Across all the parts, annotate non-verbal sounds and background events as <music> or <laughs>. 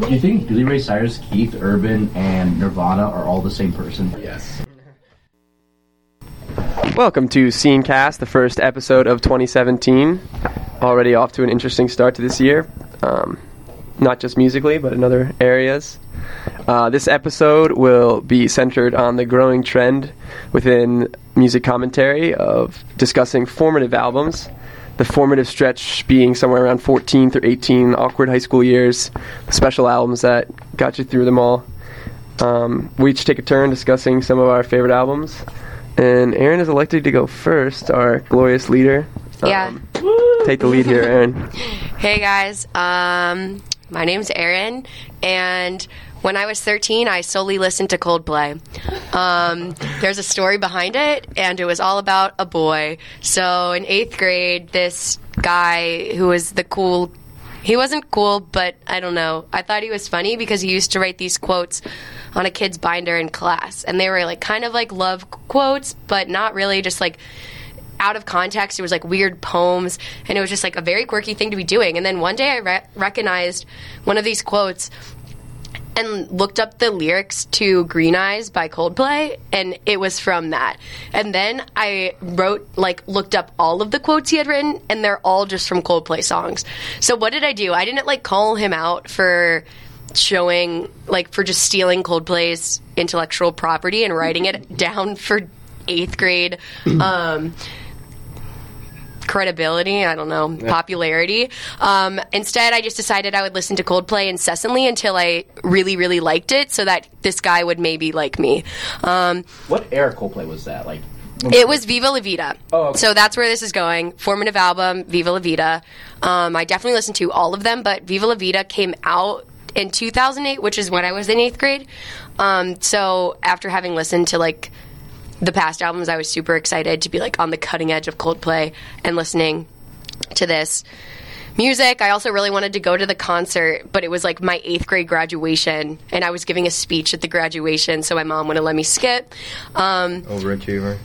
Do you think Billy Ray Cyrus, Keith Urban, and Nirvana are all the same person? Yes. Welcome to Scenecast, the first episode of 2017. Already off to an interesting start to this year, um, not just musically, but in other areas. Uh, this episode will be centered on the growing trend within music commentary of discussing formative albums. The formative stretch being somewhere around 14 through 18 awkward high school years, the special albums that got you through them all. Um, we each take a turn discussing some of our favorite albums. And Aaron is elected to go first, our glorious leader. Yeah. Um, take the lead here, Aaron. <laughs> Hey guys, um, my name's Aaron, and when I was 13, I solely listened to Coldplay. Um, there's a story behind it, and it was all about a boy. So in eighth grade, this guy who was the cool he wasn't cool, but I don't know. I thought he was funny because he used to write these quotes on a kid's binder in class, and they were like kind of like love quotes, but not really just like out of context. It was like weird poems, and it was just like a very quirky thing to be doing. And then one day I re- recognized one of these quotes and looked up the lyrics to Green Eyes by Coldplay, and it was from that. And then I wrote, like, looked up all of the quotes he had written, and they're all just from Coldplay songs. So what did I do? I didn't, like, call him out for showing, like, for just stealing Coldplay's intellectual property and writing it <laughs> down for eighth grade. Um, credibility, I don't know, popularity. Um, instead, I just decided I would listen to Coldplay incessantly until I really, really liked it so that this guy would maybe like me. Um, What era Coldplay was that? Like, it was Viva La Vida. Oh, okay. So that's where this is going. Formative album, Viva La Vida. Um, I definitely listened to all of them, but Viva La Vida came out in 2008, which is when I was in eighth grade. Um, so after having listened to like the past albums, I was super excited to be like on the cutting edge of Coldplay and listening to this music. I also really wanted to go to the concert, but it was like my eighth grade graduation, and I was giving a speech at the graduation, so my mom wouldn't let me skip. Um, Overachiever.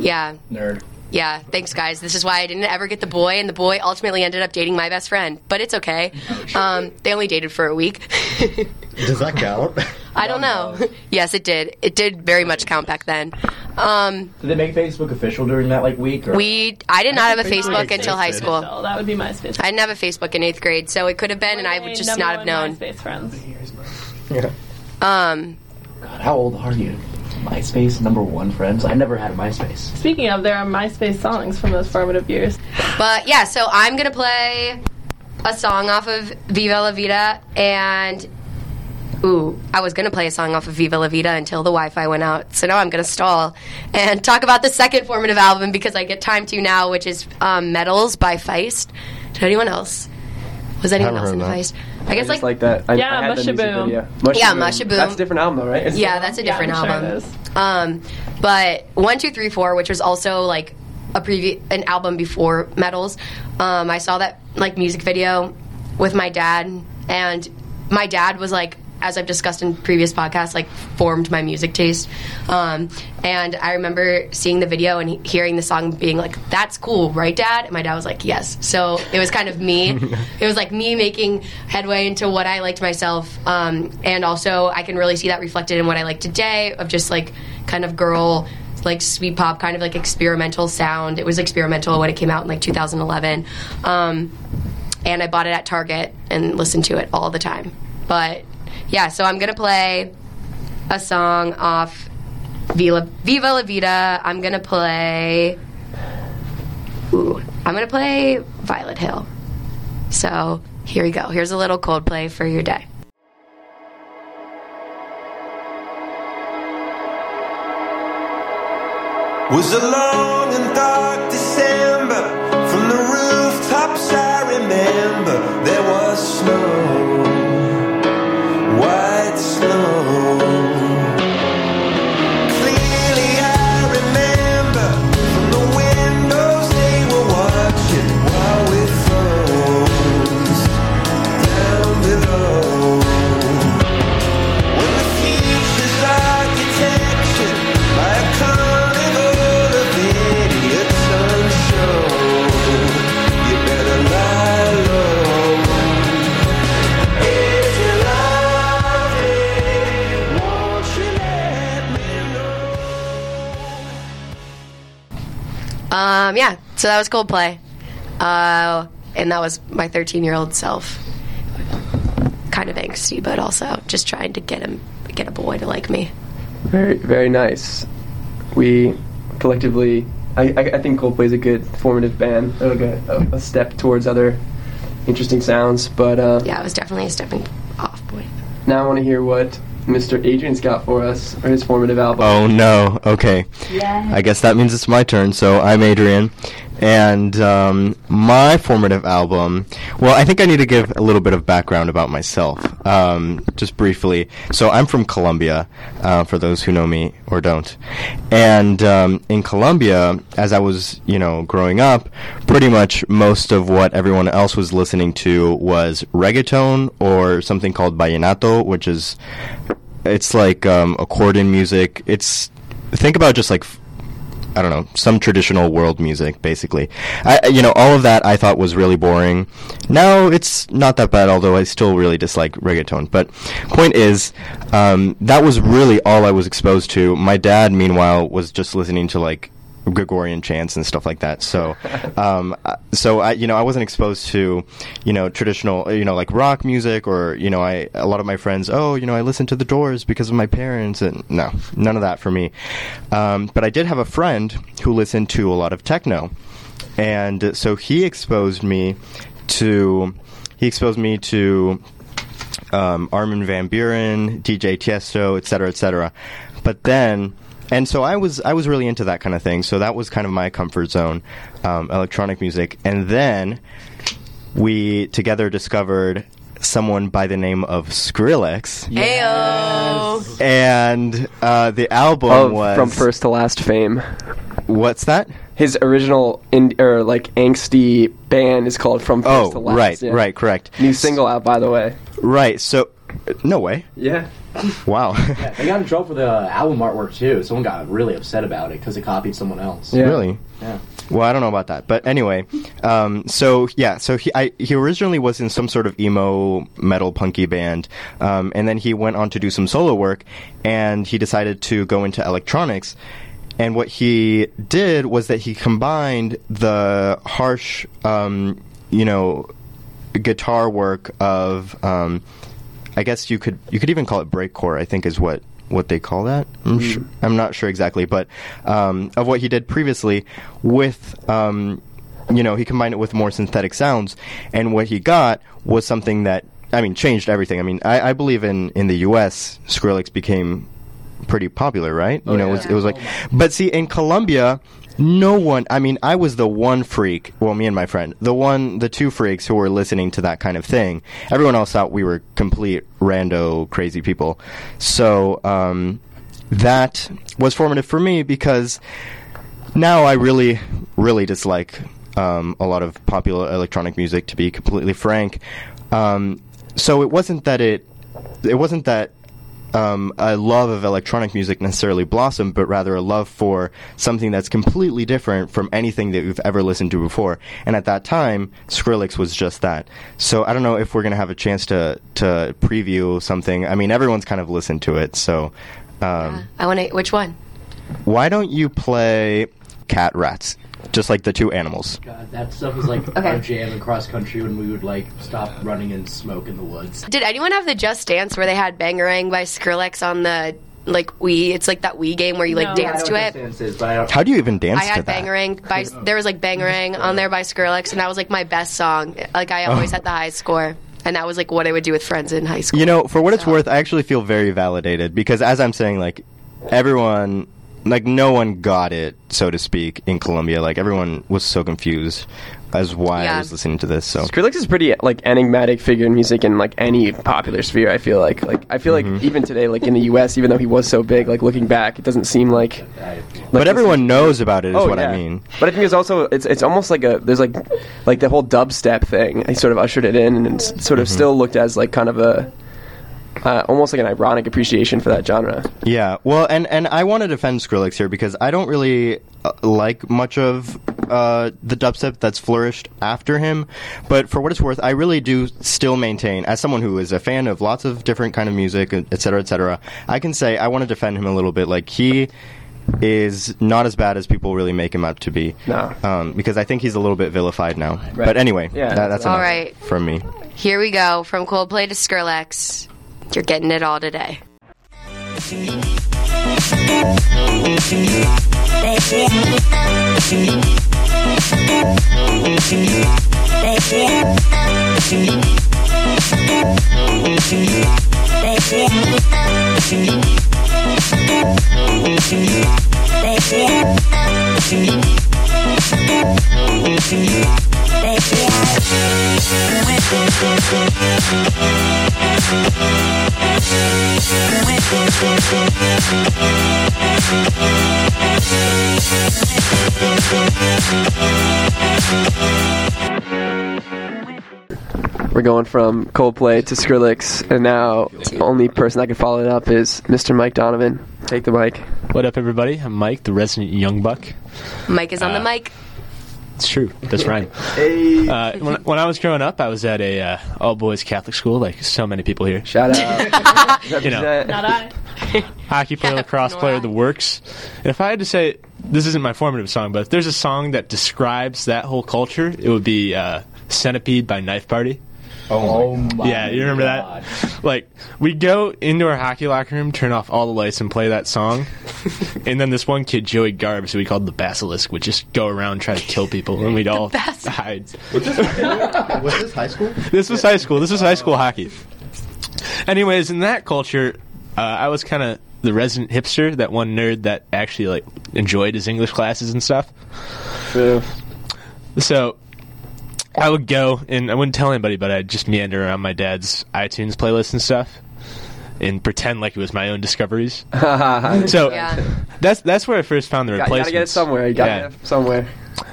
yeah, nerd. Yeah, thanks, guys. This is why I didn't ever get the boy, and the boy ultimately ended up dating my best friend. But it's okay. Um, they only dated for a week. <laughs> Does that count? I don't know. <laughs> yes, it did. It did very much count back then. Um, Did they make Facebook official during that like week? Or? we, I did not have a Facebook Facebook until high school. So that would be MySpace. I didn't have a Facebook in eighth grade, so it could have been, and I would just not have one known. MySpace friends. yeah. Um, God, how old are you? MySpace number one friends. I never had a MySpace. Speaking of, there are MySpace songs from those formative years. But yeah, so I'm gonna play a song off of Viva La Vida, and ooh, I was gonna play a song off of Viva La Vida until the Wi-Fi went out. So now I'm gonna stall and <laughs> talk about the second formative album because I get time to now, which is um, Metals by Feist. Did anyone else? Was anyone else in heard Feist? I guess Just like, like that. I, Yeah, I had the music Mushaboom. Yeah, Mushaboom. That's a different album, though, right? It's- yeah, that's a Yeah, different I'm sure album. it is. Um, but one, two, three, four, which was also like a preview, an album before Metals. Um, I saw that like music video with my dad, and my dad was like, as I've discussed in previous podcasts, like formed my music taste. Um, and I remember seeing the video and hearing the song, being like, "That's cool, right, Dad?" And my dad was like, "Yes." So it was kind of me. <laughs> it was like me making headway into what I liked myself, um, and also I can really see that reflected in what I like today of just like kind of girl. Like sweet pop, kind of like experimental sound. It was experimental when it came out in like 2011, um, and I bought it at Target and listened to it all the time. But yeah, so I'm gonna play a song off Viva, Viva La Vida. I'm gonna play. Ooh, I'm gonna play Violet Hill. So here we go. Here's a little Coldplay for your day. Was a long and dark December. From the rooftops, I remember there was snow, Um, yeah, so that was Coldplay. Uh, and that was my 13 year old self. Kind of angsty, but also just trying to get him, get a boy to like me. Very, very nice. We collectively, I, I, I think Coldplay is a good formative band, like a, a, a step towards other interesting sounds. But uh, Yeah, it was definitely a stepping off point. now I want to hear what Mr. Adrian's got for us, or his formative album. Oh no. Okay. I guess that means it's my turn. So I'm Adrian, and um, my formative album. Well, I think I need to give a little bit of background about myself, um, just briefly. So I'm from Colombia, uh, for those who know me or don't. And um, in Colombia, as I was, you know, growing up, pretty much most of what everyone else was listening to was reggaeton or something called vallenato, which is it's like um, accordion music. It's think about just like I don't know some traditional world music, basically. I, you know, all of that I thought was really boring. Now it's not that bad, although I still really dislike reggaeton. But point is, um, that was really all I was exposed to. My dad, meanwhile, was just listening to like Gregorian chants and stuff like that. So, um, <laughs> so I, you know, I wasn't exposed to, you know, traditional, you know, like rock music or, you know, I, a lot of my friends, oh, you know, I listened to the Doors because of my parents, and no, none of that for me. Um, but I did have a friend who listened to a lot of techno, and so he exposed me to, he exposed me to um, Armin van Buuren, DJ Tiesto, et cetera, et cetera. But then, and so I was I was really into that kind of thing. So that was kind of my comfort zone, um, electronic music. And then we together discovered someone by the name of Skrillex, Ayo! and uh, the album Of- was from first to last fame. What's that? His original in, or like angsty band is called From First Oh, to Last. Oh, right, yeah. right, correct, New single out, by the way. right. So, no way. Yeah. Wow. <laughs> Yeah, they got in trouble for the album artwork too. Someone got really upset about it because it copied someone else. Yeah. Really? Yeah. Well, I don't know about that, but anyway, um, so yeah, so he I, he originally was in some sort of emo metal punky band, um, and then he went on to do some solo work, and he decided to go into electronics. And what he did was that he combined the harsh, um, you know, guitar work of, um, I guess you could you could even call it breakcore. I think is what what they call that. I'm sure, I'm not sure exactly, but um, of what he did previously with. Um, you know, he combined it with more synthetic sounds, and what he got was something that I mean changed everything. I mean, I, I believe in in the U.S. Skrillex became pretty popular, right? you know, it was, it was like, but see, in Colombia, no one. I mean, I was the one freak. Well, me and my friend, the one, the two freaks who were listening to that kind of thing. Everyone else thought we were complete rando, crazy people. So um, that was formative for me because now I really, really dislike um, a lot of popular electronic music. To be completely frank, um, so it wasn't that it, it wasn't that um, a love of electronic music necessarily blossom, but rather a love for something that's completely different from anything that we've ever listened to before. And at that time, Skrillex was just that. So I don't know if we're going to have a chance to to preview something. I mean, everyone's kind of listened to it, so. Um, I want to. Which one? why don't you play Cat Rats? Just like the two animals. God, that stuff was like <laughs> Okay. our jam in cross country when we would like stop running and smoke in the woods. Did anyone have the Just Dance where they had Bangarang by Skrillex on the like Wii? It's like that Wii game where you like No. dance I to it. what Dance is, but I don't. How do you even dance I to had that? Bangarang by <laughs> there was like Bangarang on there by Skrillex, and that was like my best song. Like I always Oh. had the highest score, and that was like what I would do with friends in high school. You know, for what it's worth, I actually feel very validated because, as I'm saying, like everyone, like no one got it, so to speak, in Colombia. Like everyone was so confused as why I was listening to this. So Skrillex is a pretty like enigmatic figure in music in like any popular sphere. I feel like like I feel Mm-hmm. like even today, like in the U.S., even though he was so big, like looking back, it doesn't seem like. I, but everyone knows about it. Is Oh, what yeah. I mean. But I think it's also it's it's almost like a there's like like the whole dubstep thing. He sort of ushered it in, and it's sort Mm-hmm. of still looked as like kind of a uh, almost like an ironic appreciation for that genre. Yeah, well, and and I want to defend Skrillex here because I don't really uh, like much of uh, the dubstep that's flourished after him. But for what it's worth, I really do still maintain, as someone who is a fan of lots of different kind of music, et cetera, et cetera, I can say I want to defend him a little bit. Like he is not as bad as people really make him out to be. No. Um, because I think he's a little bit vilified now. But anyway, Yeah. that, that's All enough right. from me. Here we go from Coldplay to Skrillex. You're getting it all today. We're going from Coldplay to Skrillex, and now the only person that can follow it up is Mr. Mike Donovan. Take the mic. What up, everybody? I'm Mike, the resident young buck. Mike is on the Uh, mic. It's true. That's right. <laughs> Uh, when, when I was growing up, I was at a uh, all boys Catholic school, like so many people here. Shout out. <laughs> You know, Not I. hockey player, <laughs> lacrosse player, the works. And if I had to say, this isn't my formative song, but if there's a song that describes that whole culture, it would be uh, "Centipede" by Knife Party. Oh my God. Yeah, you remember God. that? Like, we'd go into our hockey locker room, turn off all the lights, and play that song. <laughs> and then this one kid, Joey Garbs, who we called the Basilisk, would just go around trying to kill people, and we'd all Basilisk. hide. Was this high school? This was high school. This was high school hockey. Anyways, in that culture, uh, I was kind of the resident hipster, that one nerd that actually like enjoyed his English classes and stuff. True. So I would go and I wouldn't tell anybody, but I'd just meander around my dad's iTunes playlist and stuff, and pretend like it was my own discoveries. <laughs> so Yeah. that's that's where I first found the Got- replacements. gotta get it somewhere. You gotta Yeah. get it somewhere.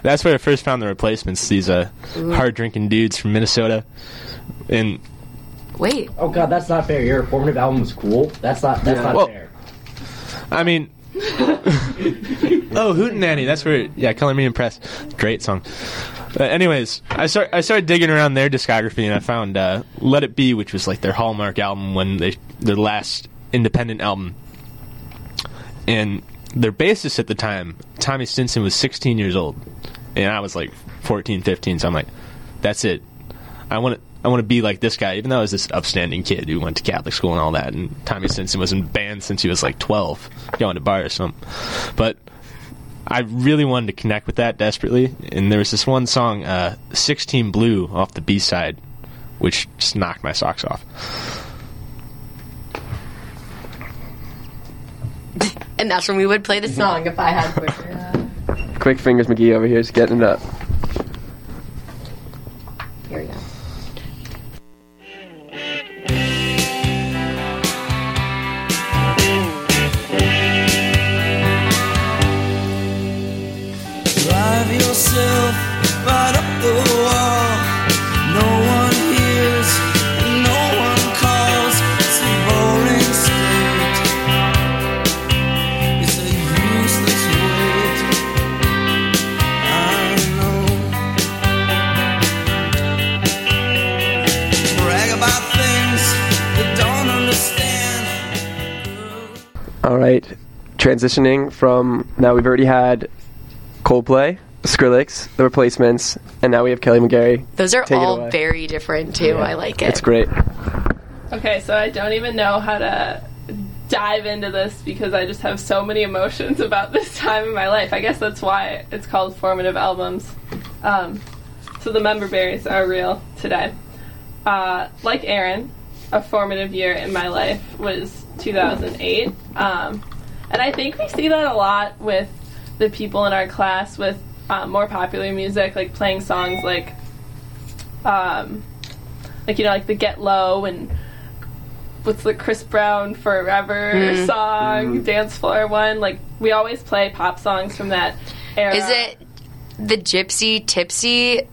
That's where I first found the replacements. These uh, hard drinking dudes from Minnesota, and Wait. Oh god, that's not fair. Your formative album was cool. That's not. That's Yeah. not Well- fair. I mean, <laughs> oh, Hootenanny. That's where, yeah, Color Me Impressed. Great song. Uh, anyways, I start I started digging around their discography and I found uh, Let It Be, which was like their hallmark album when they their last independent album. And their bassist at the time, Tommy Stinson, was 16 years old, and I was like 14, 15. So I'm like, that's it. I want to. I want to be like this guy, even though I was this upstanding kid who went to Catholic school and all that. And Tommy Stinson was in band since he was like 12, going to bar or something. But I really wanted to connect with that desperately. And there was this one song, uh, 16 Blue, off the B side, which just knocked my socks off. And that's when we would play the song if I had. Quick fingers McGee over here is getting it up. Here we go. Transitioning from now we've already had Coldplay, Skrillex, The Replacements, and now we have Kelly McGarry. Those are Take all very different too. I like it. It's great. Okay, so I don't even know how to dive into this because I just have so many emotions <laughs> about this time in my life. I guess that's why it's called formative albums. Um, so the member berries are real today. Uh, like Aaron, a formative year in my life was 2008. Um, and I think we see that a lot with the people in our class with um, more popular music, like playing songs like, um, like you know, like the Get Low and what's the Chris Brown Forever song, dance floor one. Like we always play pop songs from that era. Is it the Gypsy Tipsy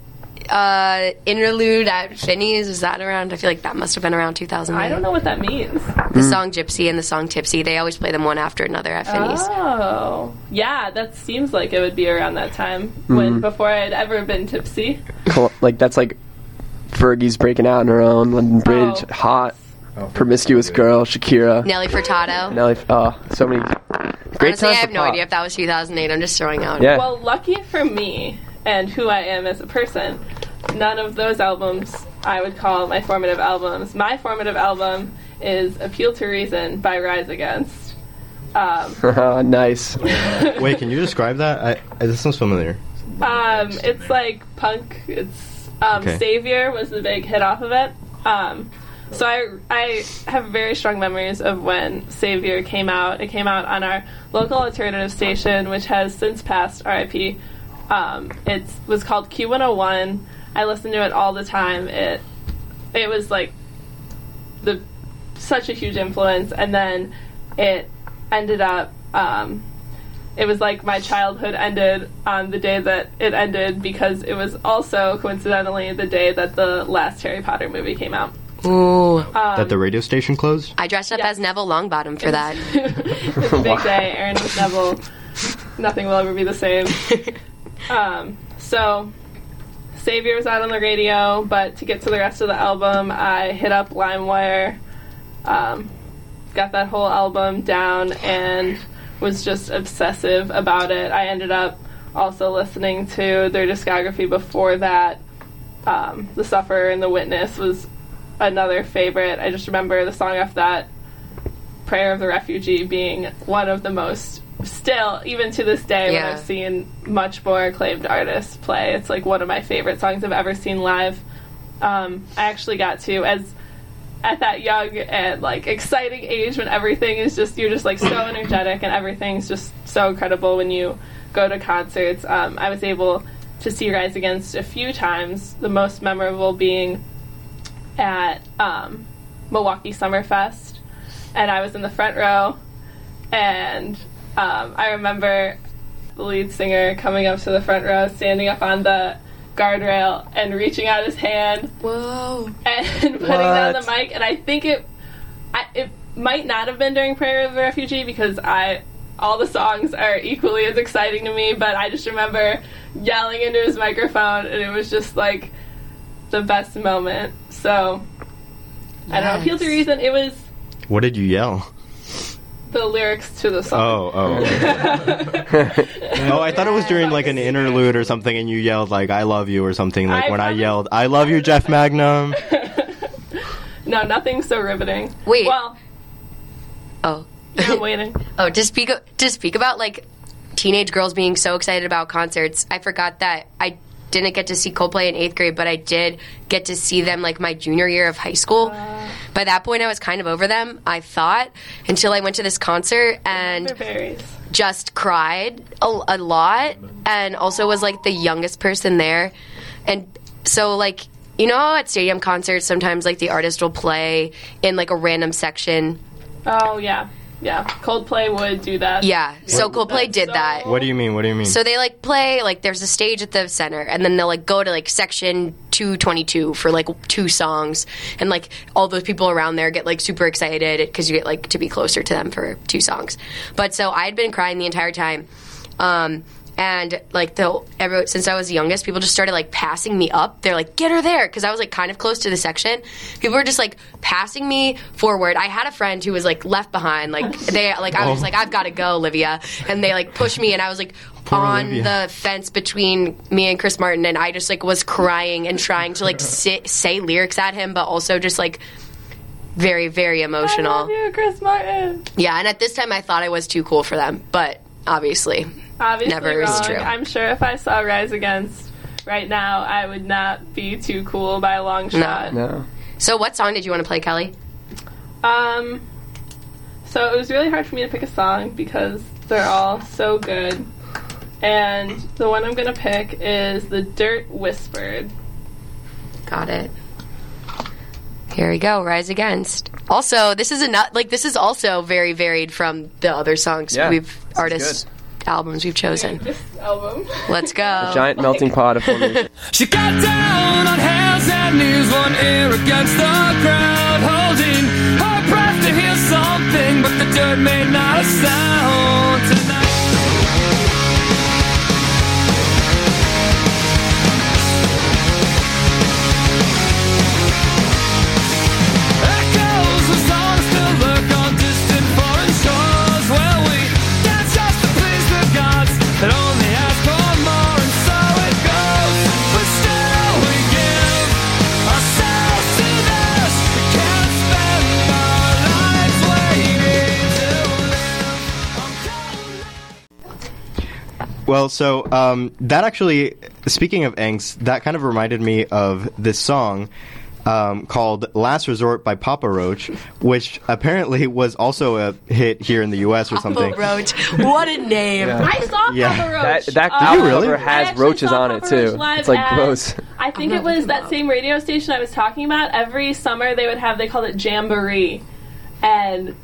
uh, interlude at Finney's? Was that around? I feel like that must have been around 2000. I don't know what that means. The song Gypsy and the song Tipsy. They always play them one after another at Finney's. Oh, yeah, that seems like it would be around that time when before I had ever been tipsy. Col- Like that's like Fergie's breaking out on her own, London Bridge, Oh. hot, promiscuous girl, Shakira, Nelly Furtado. Nelly. Oh, so many. Great Honestly, I have no pop. idea if that was 2008. I'm just throwing out. Yeah. Well, lucky for me and who I am as a person, none of those albums I would call my formative albums. My formative album is Appeal to Reason by Rise Against. Um, <laughs> nice. <laughs> Wait, can you describe that? I, I, this sounds familiar. um, it's like punk. It's um, Okay. Savior was the big hit off of it. Um, so I I have very strong memories of when Savior came out. It came out on our local alternative station, which has since passed RIP. Um, it was called Q101. I listened to it all the time. It it was like the such a huge influence, and then it ended up. Um, it was like my childhood ended on the day that it ended because it was also coincidentally the day that the last Harry Potter movie came out. Ooh. that the radio station closed? I dressed up Yeah. as Neville Longbottom for that. <laughs> it's a big day. Aaron with Neville. Nothing will ever be the same. <laughs> Um, so, Savior was out on the radio, but to get to the rest of the album, I hit up LimeWire, um, got that whole album down, and was just obsessive about it. I ended up also listening to their discography before that. Um, the Sufferer and The Witness was another favorite. I just remember the song off that Prayer of the Refugee being one of the most still even to this day when I've seen much more acclaimed artists play it's like one of my favorite songs I've ever seen live. Um, I actually got to as at that young and like exciting age when everything is just you're just like so <coughs> energetic and everything's just so incredible when you go to concerts. Um, I was able to see Rise Against a few times the most memorable being at um, Milwaukee Summerfest and I was in the front row and um, I remember the lead singer coming up to the front row, standing up on the guardrail and reaching out his hand Whoa. and <laughs> putting down the mic. And I think it, I, it might not have been during Prayer of the Refugee because I, all the songs are equally as exciting to me. But I just remember yelling into his microphone, and it was just like the best moment. So I don't know. Appeal to Reason. It was What did you yell? The lyrics to the song. Oh, oh. <laughs> oh, I thought it was during like an interlude or something, and you yelled like "I love you" or something. Like I when I yelled "I love you, Jeff Mangum." <laughs> No, nothing so riveting. Wait. Well, Oh. <laughs> I'm waiting. Oh, to speak to speak about like teenage girls being so excited about concerts, I forgot that I didn't get to see Coldplay in eighth grade, but I did get to see them like my junior year of high school. Uh. By that point, I was kind of over them. I thought until I went to this concert and just cried a, a lot and also was like the youngest person there and so like you know at stadium concerts sometimes like the artist will play in like a random section Oh yeah, yeah. Coldplay would do that. yeah so coldplay did so- that What do you mean? What do you mean? so they like play like there's a stage at the center and then they'll like go to like section 222 for like two songs and like all those people around there get like super excited because you get like to be closer to them for two songs but so i had been crying the entire time um and like the every, since I was the youngest, people just started like passing me up. They're like, "Get her there," because I was like kind of close to the section. People were just like passing me forward. I had a friend who was like left behind. Like <laughs> they like I was just oh. like, "I've got to go, Olivia," and they like pushed me, and I was like on Olivia. the fence between me and Chris Martin, and I just like was crying and trying to like <laughs> sit, say lyrics at him, but also just like very very I emotional. love you, Chris Martin. Yeah, and at this time I thought I was too cool for them, but obviously Obviously Never is wrong. true. I'm sure if I saw Rise Against right now, I would not be too cool by a long shot. No. So, what song did you want to play, Kelly? Um, so it was really hard for me to pick a song because they're all so good. And the one I'm gonna pick is "The Dirt Whispered." Got it. Here we go. Rise Against. Also, this is a not like this is also very varied from the other songs Yeah, we've this is artists albums we've chosen. <laughs> This album. Let's go. A Giant melting pot of formation. <laughs> She got down on hands and knees, one ear against the crowd, holding her breath to hear something, but the dirt made not a sound Well, so um, that actually, speaking of angst, that kind of reminded me of this song um, called "Last Resort" by Papa Roach, which apparently was also a hit here in the U.S. or something. Papa Roach. What a name. I saw Yeah. Papa Roach. That that album really? cover has roaches on it Papa Roach too. It's like at- gross. I think it was that about. same radio station I was talking about. Every summer they would have they called it Jamboree, and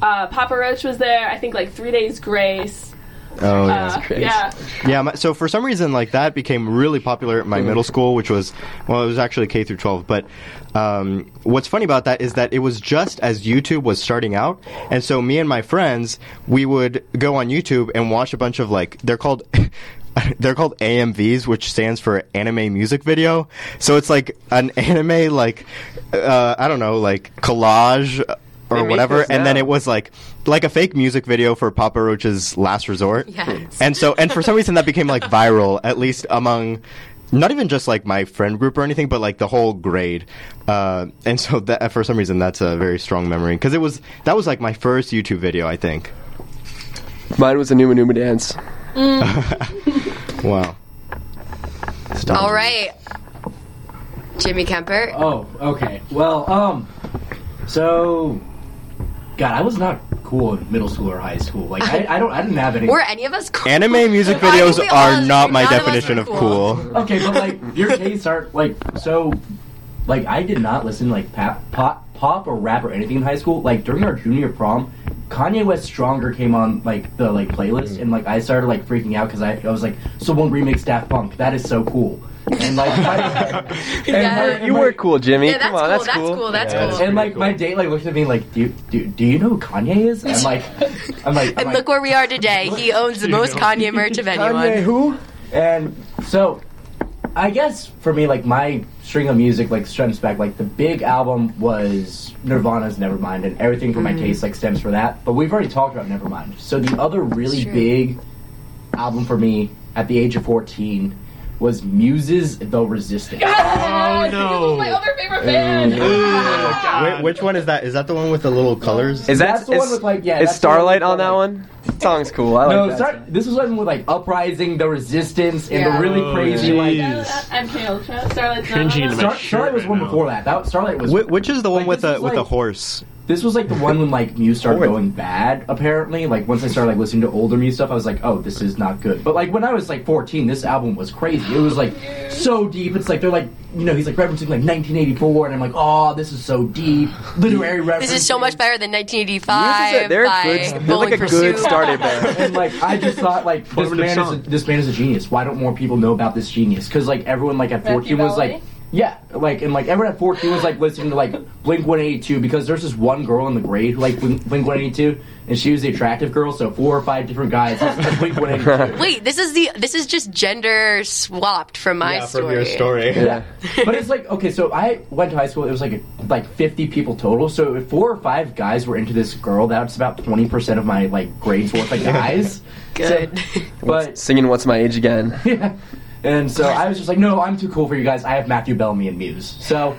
uh, Papa Roach was there. I think like Three Days Grace. Oh yeah. Uh, yeah, Yeah, my, so for some reason, like that became really popular at my middle school, which was well, it was actually K through 12. But um, what's funny about that is that it was just as YouTube was starting out, and so me and my friends we would go on YouTube and watch a bunch of like they're called. <laughs> They're called AMVs, which stands for anime music video. So it's like an <laughs> anime, like uh, I don't know, like collage or They whatever, this and then it was like like a fake music video for Papa Roach's Last Resort. Yes. And so, and for some reason, that became like viral, at least among not even just like my friend group or anything, but like the whole grade. Uh, and so, that for some reason, that's a very strong memory because it was that was like my first YouTube video, I think. Mine was a Numa Numa dance. <laughs> Wow. All right. Jimmy Kemper. Oh, okay. Well, um, so, God, I was not cool in middle school or high school. Like, I, I don't, I didn't have any. Were any of us cool? Anime music <laughs> videos are agree not my none of us definition of cool. cool. Okay, but like your tastes aren't like so. Like I did not listen like pop, pop, pop or rap or anything in high school. Like during our junior prom, Kanye West "Stronger" came on like the like playlist, and like I started like freaking out because I, I was like, someone remix Daft Punk. That is so cool. And like, <laughs> my, <laughs> and, Yeah. my- and You my- were cool, Jimmy. Yeah, that's Come on, cool. that's That's cool. cool. That's Yeah, cool. And like my date like looked at me like, do you, do, do you know who Kanye is? <laughs> I'm like, I'm like, I'm And like, look where we are today. He owns the most Kanye merch of anyone. Kanye who? And so, I guess for me, like my string of music, like stems back. Like the big album was Nirvana's Nevermind, and everything for my mm-hmm. taste like stems for that. But we've already talked about Nevermind. So the other really big album for me at the age of fourteen was Muse's The Resistance. oh no. my other favorite band. <laughs> Wait, which one is that? Is that the one with the little colors? Is that That's the one with, like, yeah, Is that's the Starlight on that like- one? Song's cool. I like no, that. Star- this was one with like Uprising, The Resistance, and Yeah. the really Oh, crazy yeah. like. Jeez. MK Ultra. Starlight's not on to that. my Star- Starlight was shirt one right before that. That Starlight was Wh- which is the one Like, with this the is with the like- horse? This was like the one when like Muse started it- going bad. Apparently, like once I started like listening to older Muse stuff, I was like, oh, this is not good. But like when I was like 14, this album was crazy. It was like so deep. It's like they're like you know he's like referencing like 1984, and I'm like, oh, this is so deep. Literary reference. This is so much better than Muse is 1985 a- they're by good. They're like a Pursuit. good starter band. <laughs> And like I just thought like this Formative man is a, this man is a genius. Why don't more people know about this genius? Because like everyone like at 14 was like. Belly? Yeah, like and like everyone at 14 was like listening to like Blink 182 because there's this one girl in the grade who like Blink 182 and she was the attractive girl, so four or five different guys listened to Blink 182. <laughs> Wait, this is the this is just gender swapped from my story. Yeah. but it's like okay, so I went to high school. It was like like 50 people total. So if four or five guys were into this girl, that's about 20 percent of my like grades worth of guys. Good. <laughs> But Singing "What's My Age Again." <laughs> yeah, and so I was just like, no, I'm too cool for you guys. I have Matthew Bellamy and Muse. So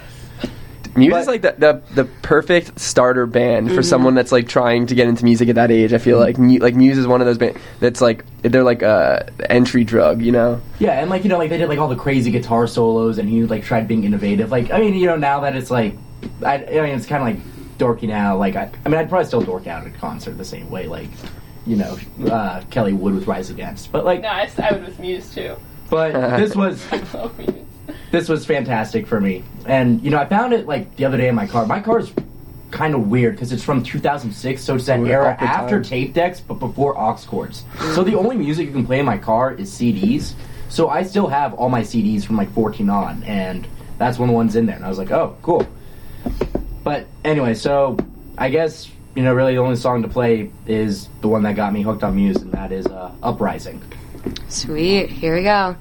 Muse But- is like the, the the perfect starter band Mm-hmm. for someone that's like trying to get into music at that age. I feel like Mu- like Muse is one of those bands that's like they're like a entry drug, you know. yeah, and like you know, like they did like all the crazy guitar solos, and he like tried being innovative. Like I mean, you know, now that it's like, I, I mean, it's kind of like dorky now. Like I, I mean, I'd probably still dork out at a concert the same way, like you know, uh, Kelly would with Rise Against. But like, No, I, I would with Muse too. But <laughs> this was I love Muse. this was fantastic for me. And you know, I found it like the other day in my car. My car is kind of weird because it's from 2006, so it's that Ooh, era after times. tape decks, but before aux cords. So the only music you can play in my car is CDs. So I still have all my CDs from like 14 on, and that's one of the ones in there. And I was like, oh, cool. But anyway, so I guess you know, really the only song to play is the one that got me hooked on Muse, and that is uh, "Uprising." Sweet. Here we go.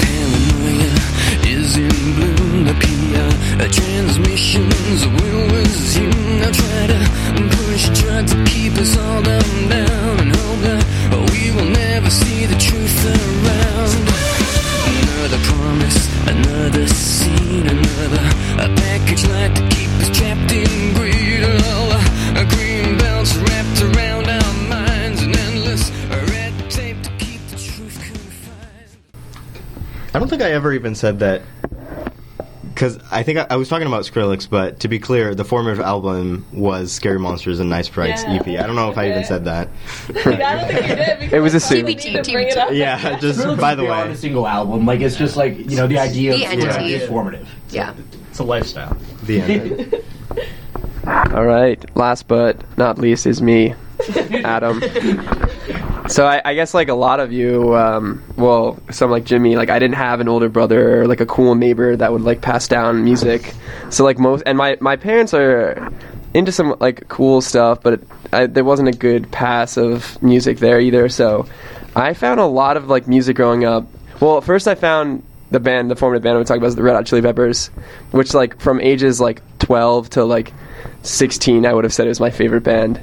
Paranoia is in bloom. The transmissions will resume. Now try to push, try to keep us all down, down, and hope that we will never see the truth around. Another promise, another scene, another a package like to keep us think I ever even said that. Because I think I, I was talking about Skrillex, but to be clear, the formative album was Scary Monsters and Nice Sprites Yeah. EP. I don't know if I even said that. <laughs> Like, I don't think you did. because It was a assumed. felt the need to TBT, bring it up. Yeah, <laughs> just Skrillex by the beyond way, a single album. Like it's just like you know the idea The of entity. is formative. Yeah. It's a lifestyle. the <laughs> end. All right. Last but not least is me, Adam. So I, I guess like a lot of you, um, well, some like Jimmy, like I didn't have an older brother or like a cool neighbor that would like pass down music. So like most, and my my parents are into some like cool stuff, but I, there wasn't a good pass of music there either. So I found a lot of like music growing up. Well, first I found the band, the formative band I'm talking about is the Red Hot Chili Peppers, which like from ages like 12 to like 16, I would have said it was my favorite band,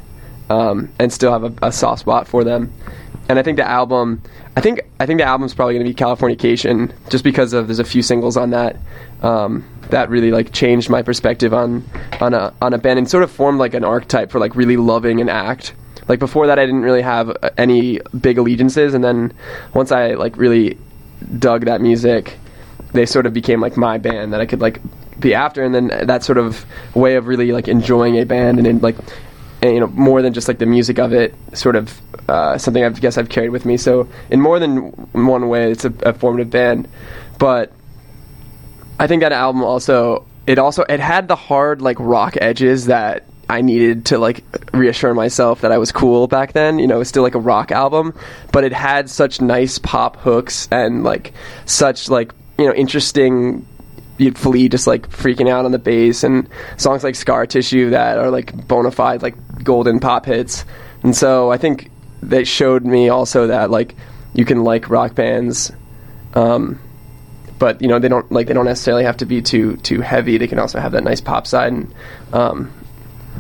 um, and still have a, a soft spot for them. And I think the album, I think I think the album's probably going to be Californication, just because of there's a few singles on that um, that really like changed my perspective on on a on a band and sort of formed like an archetype for like really loving an act. Like before that, I didn't really have uh, any big allegiances, and then once I like really dug that music, they sort of became like my band that I could like be after, and then that sort of way of really like enjoying a band and, like and, you know more than just like the music of it, sort of uh, something I guess I've carried with me. So in more than one way, it's a, a formative band, but I think that album also it also it had the hard like rock edges that I needed to like reassure myself that I was cool back then. You know, it's still like a rock album, but it had such nice pop hooks and like such like you know interesting. You'd Flea just like freaking out on the bass and songs like Scar Tissue that are like bona fide like golden pop hits. And so I think they showed me also that like you can like rock bands um, but you know they don't like they don't necessarily have to be too too heavy. They can also have that nice pop side. And um,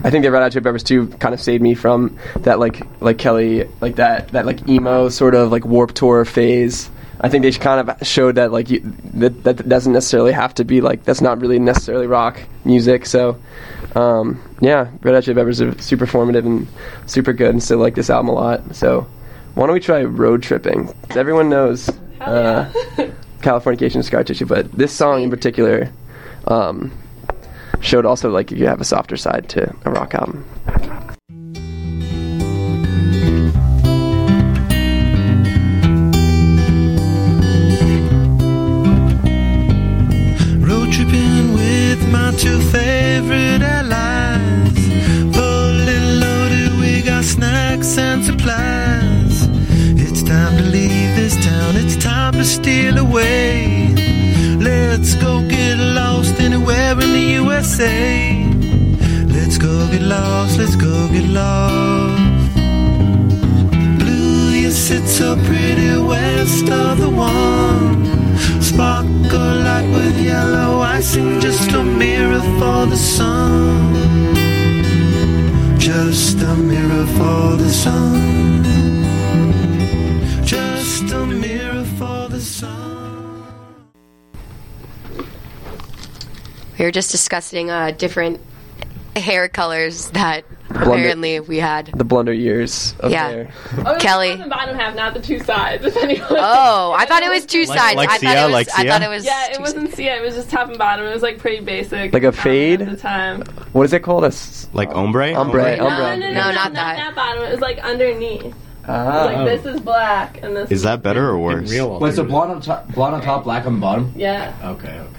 I think the Red Hot Chili Peppers too kind of saved me from that like like Kelly like that that like emo sort of like Warp Tour phase. I think they kind of showed that like you, that that doesn't necessarily have to be like that's not really necessarily rock music. So um, yeah, Red Hot Chili Peppers are super formative and super good, and still like this album a lot. So why don't we try road tripping? 'Cause everyone knows. Uh, Californication Scar Tissue, but this song in particular um, showed also like you have a softer side to a rock album. Road tripping with my two favorite steal away. Let's go get lost anywhere in the USA. Let's go get lost, let's go get lost. Blue, you sit so pretty west of the one. Sparkle like with yellow icing, just a mirror for the sun. Just a mirror for the sun. We were just discussing uh, different hair colors that apparently we had. The blunder years of Yeah. hair. Oh, it's Kelly. The bottom half, not the two sides. If anyone. Oh, I thought it was two Like- sides. like I thought Sia, it was. like I thought it was. Yeah, it two wasn't Sia. It was just top and bottom. It was like pretty basic. Like a um, fade? at the time. What is it called? A s- Like ombre. Ombre. No, Umbrella. no, no, no, No, no, not not that. that bottom. It was like underneath. It Ah. like this is black and this Is that better or worse? Real Wait, so blonde on top, blonde on top, black on the bottom. Yeah. Okay, okay.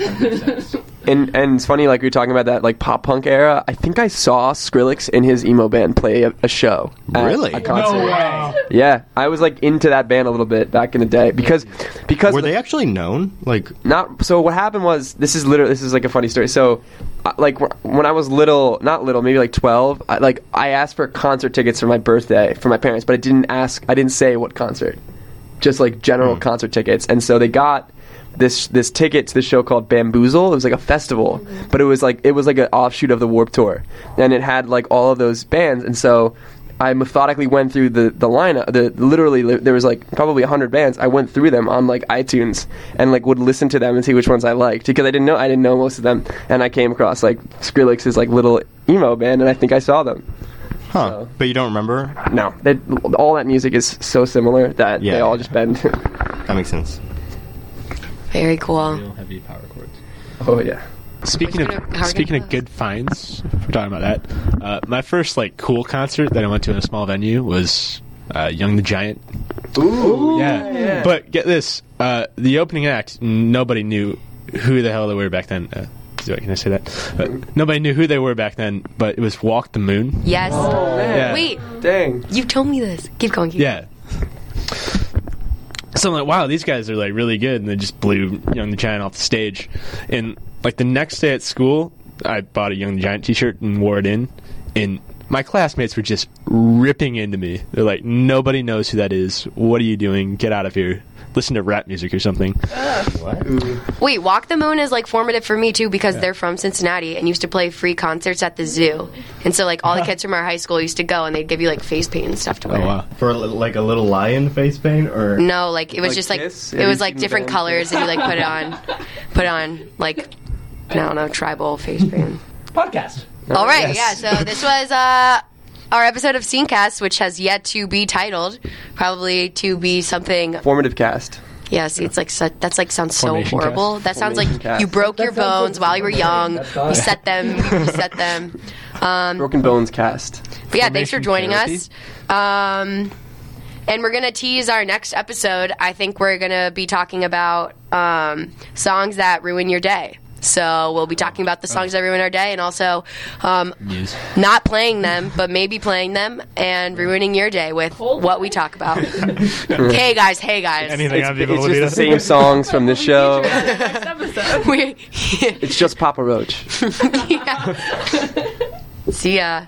That makes sense. And and it's funny, like we were talking about that like pop punk era. I think I saw Skrillex in his emo band play a, a show. at Really? A concert. way. Yeah, I was like into that band a little bit back in the day because because Were the- they actually known? Like, not so what happened was this is literally this is like a funny story so uh, like wh- when i was little not little maybe like 12 I, like i asked for concert tickets for my birthday for my parents but i didn't ask i didn't say what concert just like general concert tickets and so they got this this ticket to the show called Bamboozle. It was like a festival, mm-hmm. but it was like it was like an offshoot of the Warp Tour, and it had like all of those bands. And so I methodically went through the the lineup. The literally li- there was like probably hundred bands. I went through them on like iTunes and like would listen to them and see which ones I liked because I didn't know I didn't know most of them. And I came across like Skrillex's like little emo band, and I think I saw them. huh? So- But you don't remember? No, they, all that music is so similar that they all just bend. <laughs> That makes sense. Very cool. Real heavy power chords. Oh yeah. Speaking How are we of gonna- how are we speaking of good finds, if we're talking about that. Uh, my first like cool concert that I went to in a small venue was uh, Young the Giant. Ooh. Yeah. yeah. But get this: uh, the opening act, nobody knew who the hell they were back then. Uh, can I say that? Uh, nobody knew who they were back then, but it was Walk the Moon. Yes. Oh man. Yeah. Wait, Dang. you told me this. Keep going. Keep Yeah. So I'm like, wow, these guys are like really good, and they just blew Young the Giant off the stage. And like the next day at school, I bought a Young the Giant T-shirt and wore it in, and my classmates were just ripping into me. They're like, nobody knows who that is. What are you doing? Get out of here. Listen to rap music or something. What? Wait, Walk the Moon is like formative for me too because they're from Cincinnati and used to play free concerts at the zoo. And so like all the <laughs> kids from our high school used to go and they'd give you like face paint and stuff to wear. Oh wow. For like a little lion face paint, or No, like it was Like just like Kiss? it Have was you like seen different band colors and you like put it on <laughs> put on like I don't know, tribal face paint. Podcast. All right, Yes. yeah. So this was uh, our episode of Scenecast, which has yet to be titled, probably to be something. Formative cast. Yeah, see, it's like su- that's like sounds so horrible. cast. That sounds like cast. you broke your That sounds bones like- while you were young. That's You set them. You set them. <laughs> Um, Broken Bones cast. but yeah, thanks for joining therapy? us. Um, and we're gonna tease our next episode. I think we're gonna be talking about um, songs that ruin your day. So we'll be talking about the songs that ruin our day, and also um, Muse. not playing them, but maybe playing them and ruining your day with what we talk about. <laughs> hey guys, hey guys. Anything It's, on it's just the same songs from this <laughs> show. We- <laughs> It's just Papa Roach. yeah. See ya.